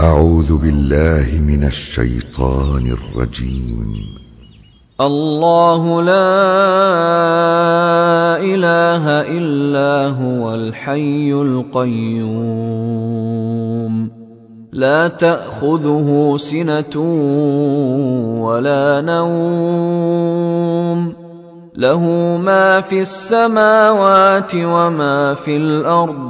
أعوذ بالله من الشيطان الرجيم. الله لا إله إلا هو الحي القيوم. لا تأخذه سنة ولا نوم. له ما في السماوات وما في الأرض.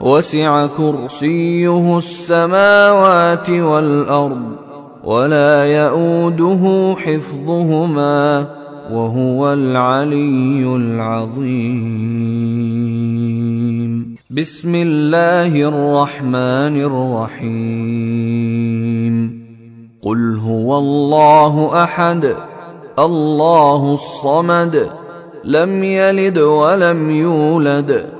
وسع كرسيه السماوات والأرض ولا يئوده حفظهما وهو العلي العظيم. بسم الله الرحمن الرحيم. قل هو الله أحد الله الصمد لم يلد ولم يولد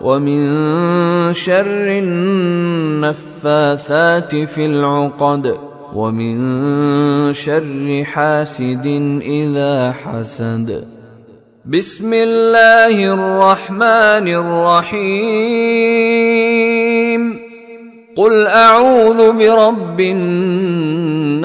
ومن شر النفاثات في العقد ومن شر حاسد إذا حسد. بسم الله الرحمن الرحيم. قل أعوذ برب الناس.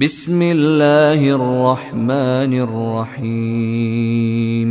بسم الله الرحمن الرحيم.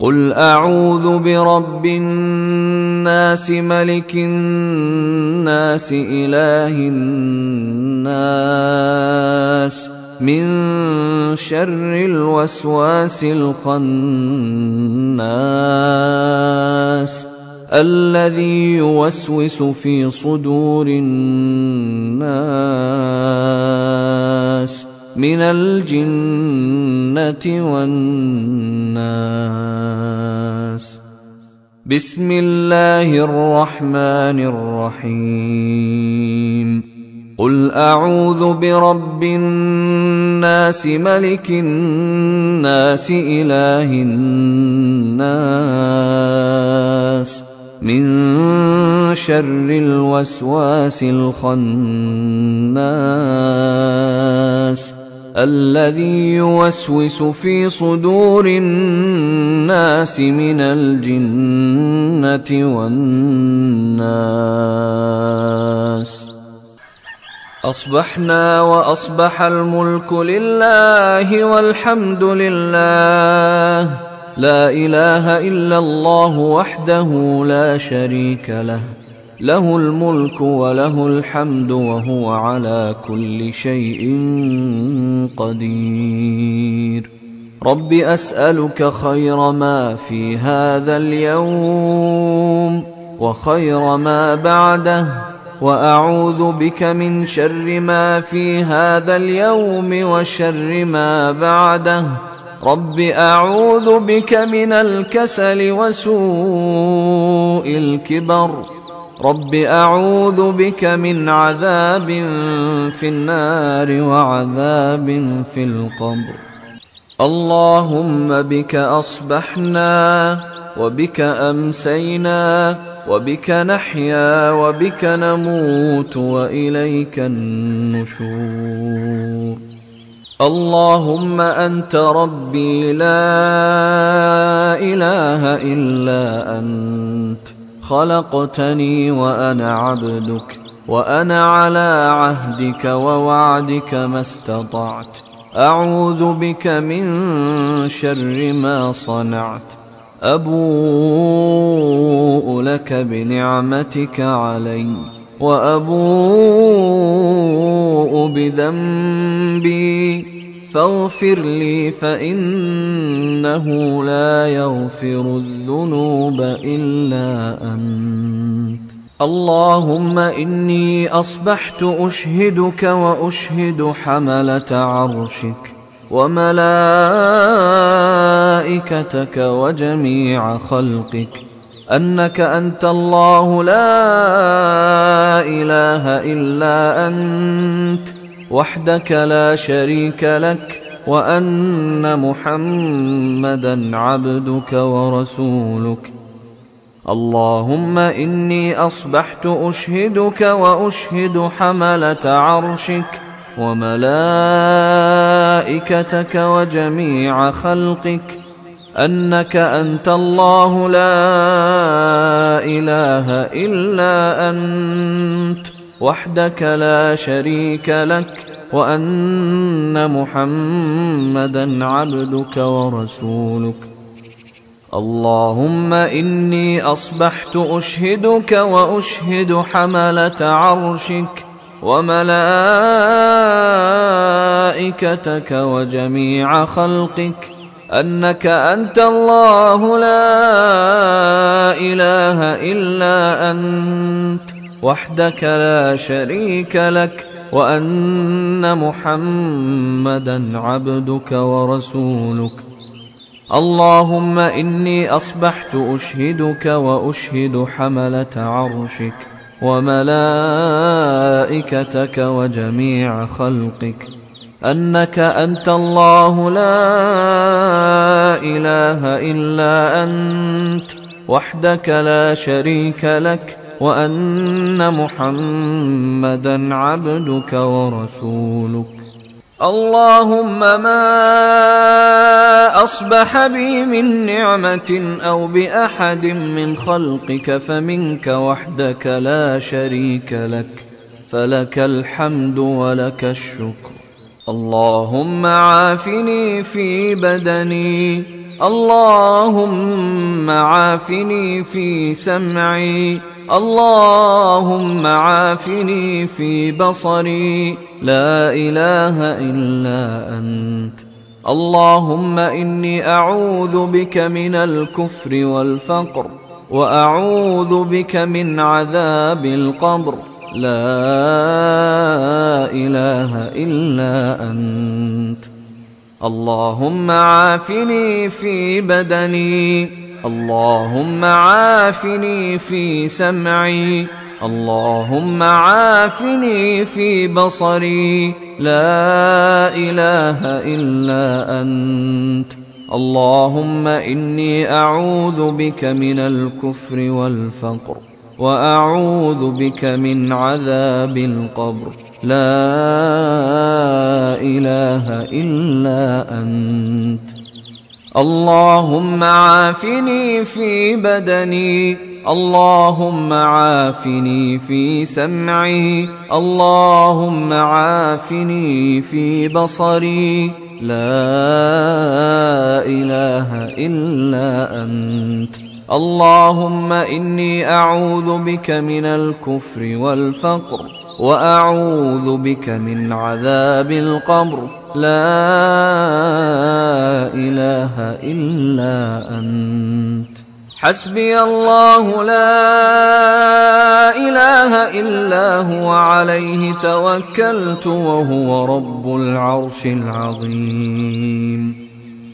قل أعوذ برب الناس ملك الناس إله الناس. من شر الوسواس الخناس. الذي يوسوس في صدور الناس من الجنة والناس. بسم الله الرحمن الرحيم. قل أعوذ برب الناس ملك الناس إله الناس. من شر الوسواس الخناس الذي يوسوس في صدور الناس من الجنة والناس. أصبحنا وأصبح الملك لله والحمد لله. لا إله إلا الله وحده لا شريك له. له الملك وله الحمد وهو على كل شيء قدير. رب أسألك خير ما في هذا اليوم وخير ما بعده وأعوذ بك من شر ما في هذا اليوم وشر ما بعده. رب أعوذ بك من الكسل وسوء الكبر رب أعوذ بك من عذاب في النار وعذاب في القبر اللهم بك أصبحنا وبك أمسينا وبك نحيا وبك نموت وإليك النشور اللهم أنت ربي لا إله إلا أنت. خلقتني وأنا عبدك وأنا على عهدك ووعدك ما استطعت. أعوذ بك من شر ما صنعت. أبوء لك بنعمتك علي. وأبوء بذنبي فاغفر لي فإنه لا يغفر الذنوب إلا أنت. اللهم إني أصبحت أشهدك وأشهد حملة عرشك وملائكتك وجميع خلقك. أنك أنت الله لا إله إلا أنت وحدك لا شريك لك وأن محمدا عبدك ورسولك. اللهم إني أصبحت أشهدك وأشهد حملة عرشك وملائكتك وجميع خلقك. أنك أنت الله لا إله إلا أنت وحدك لا شريك لك وأن محمدا عبدك ورسولك. اللهم إني أصبحت أشهدك وأشهد حملة عرشك وملائكتك وجميع خلقك. أنك أنت الله لا إله إلا أنت وحدك لا شريك لك وأن محمدا عبدك ورسولك. اللهم إني أصبحت أشهدك وأشهد حملة عرشك وملائكتك وجميع خلقك. أنك أنت الله لا إله إلا أنت وحدك لا شريك لك وأن محمدا عبدك ورسولك. اللهم ما أصبح بي من نعمة أو بأحد من خلقك فمنك وحدك لا شريك لك. فلك الحمد ولك الشكر. اللهم عافني في بدني. اللهم عافني في سمعي. اللهم عافني في بصري. لا إله إلا أنت. اللهم إني أعوذ بك من الكفر والفقر وأعوذ بك من عذاب القبر. لا إله إلا أنت. اللهم عافني في بدني. اللهم عافني في سمعي. اللهم عافني في بصري. لا إله إلا أنت. اللهم إني أعوذ بك من الكفر والفقر. وأعوذ بك من عذاب القبر. لا إله إلا أنت. اللهم عافني في بدني. اللهم عافني في سمعي. اللهم عافني في بصري. لا إله إلا أنت. اللهم إني أعوذ بك من الكفر والفقر وأعوذ بك من عذاب القبر. لا إله إلا أنت. حسبي الله لا إله إلا هو. عليه توكلت وهو رب العرش العظيم.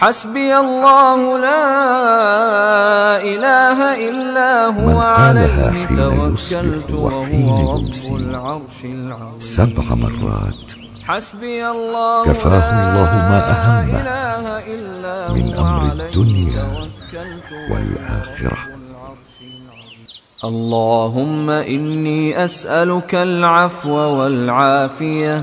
حسبي الله لا إله إلا هو عليه توكلت وهو رب العرش العظيم. سبع مرات. حسبي الله كفاه الله ما أهمه إلا من أمر الدنيا والآخرة. اللهم إني أسألك العفو والعافية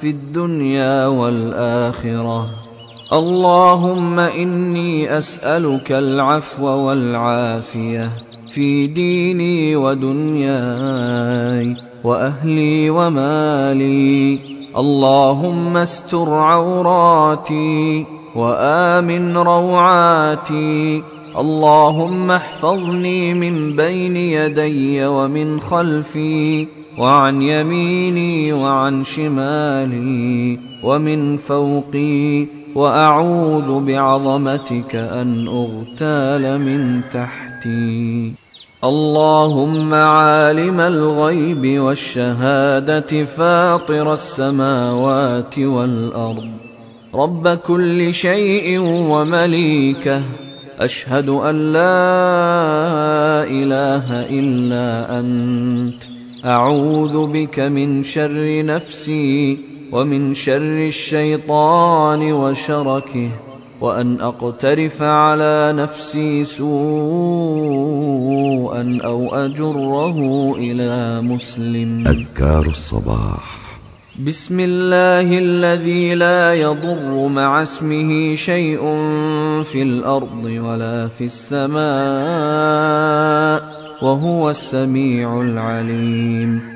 في الدنيا والآخرة. اللهم إني أسألك العفو والعافية في ديني ودنياي وأهلي ومالي. اللهم استر عوراتي وآمن روعاتي. اللهم احفظني من بين يدي ومن خلفي وعن يميني وعن شمالي ومن فوقي. وأعوذ بعظمتك أن أغتال من تحتي. اللهم عالم الغيب والشهادة فاطر السماوات والأرض. رب كل شيء ومليكه. أشهد أن لا إله إلا أنت. أعوذ بك من شر نفسي. ومن شر الشيطان وشركه وأن أقترف على نفسي سوءا أو أجره إلى مسلم. أذكار الصباح. بسم الله الذي لا يضر مع اسمه شيء في الأرض ولا في السماء وهو السميع العليم.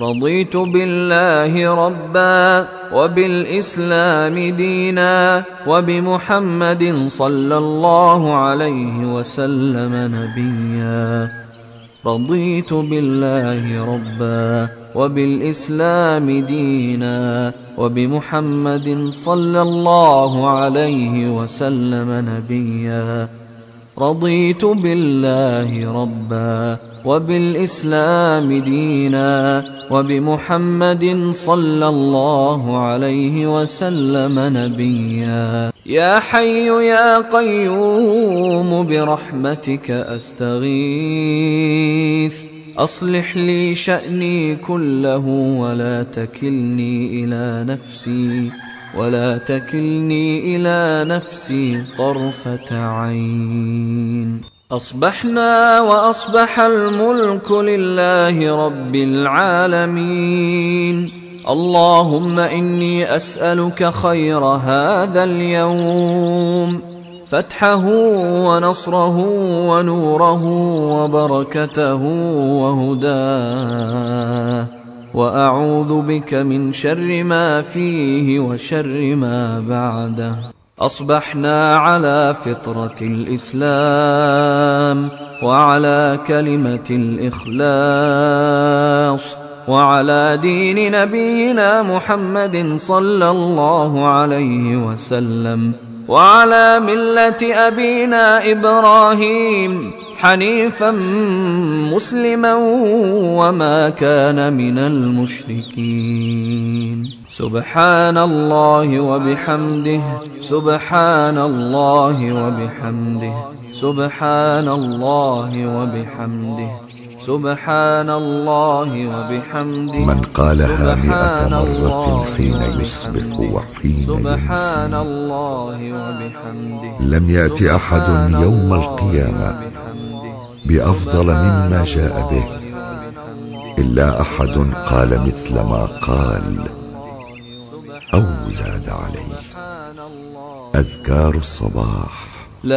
رضيت بالله ربا وبالإسلام دينا وبمحمد صلى الله عليه وسلم نبيا. رضيت بالله ربا وبالإسلام دينا وبمحمد صلى الله عليه وسلم نبيا. رضيت بالله ربا وبالإسلام دينا وبمحمد صلى الله عليه وسلم نبيا. يا حي يا قيوم برحمتك أستغيث. أصلح لي شأني كله ولا تكلني إلى نفسي. ولا تكلني إلى نفسي طرفة عين. أصبحنا وأصبح الملك لله رب العالمين. اللهم إني أسألك خير هذا اليوم. فتحه ونصره ونوره وبركته وهداه. وأعوذ بك من شر ما فيه وشر ما بعده. أصبحنا على فطرة الإسلام وعلى كلمة الإخلاص وعلى دين نبينا محمد صلى الله عليه وسلم وعلى ملة أبينا إبراهيم حنيفا مسلما وما كان من المشركين. سبحان الله وبحمده سبحان الله وبحمده سبحان الله وبحمده سبحان الله وبحمده. من قالها مئة مرة حين. يصبح وحين سبحان يمسي الله وبحمده. لم يأت أحد يوم القيامة بأفضل مما جاء به. إلا أحد قال مثل ما قال أو زاد عليه. أذكار الصباح. لا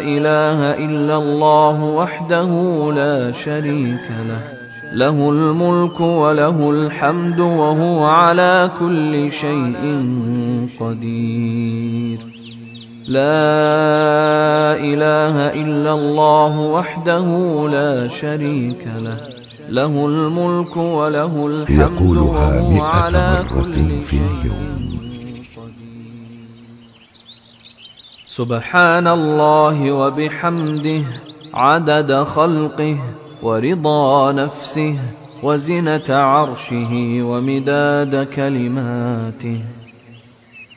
إله إلا الله وحده لا شريك له. له الملك وله الحمد وهو على كل شيء قدير. لا إله إلا الله وحده لا شريك له. له الملك وله الحمد يقولها مئة على مرة كل في اليوم. سبحان الله وبحمده عدد خلقه ورضا نفسه وزنة عرشه ومداد كلماته.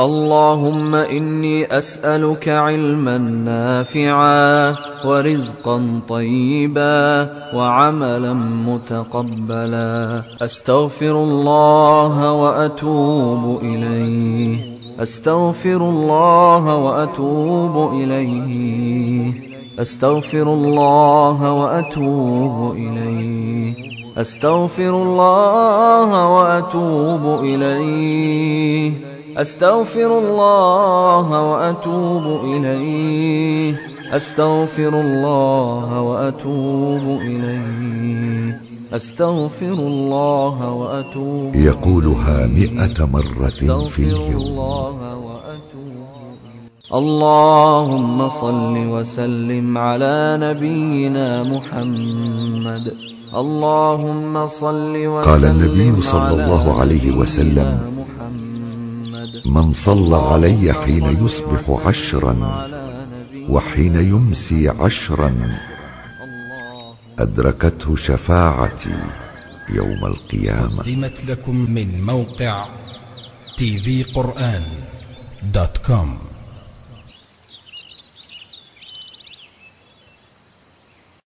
اللهم إني أسألك علما نافعا ورزقا طيبا وعملا متقبلا. أستغفر الله وأتوب إليه. أستغفر الله وأتوب إليه. أستغفر الله وأتوب إليه. أستغفر الله وأتوب إليه. أستغفر الله وأتوب إليه. أستغفر الله وأتوب إليه. أستغفر الله وأتوب يقولها مئة مرة في اليوم. الله وأتوب إليه. اللهم صل وسلم على نبينا محمد. اللهم صل وسلم قال النبي صلى الله عليه وسلم من صلى علي حين يصبح عشرا وحين يمسي عشرا. أدركته شفاعتي يوم القيامة. قدمت لكم من موقع TV قرآن dot com.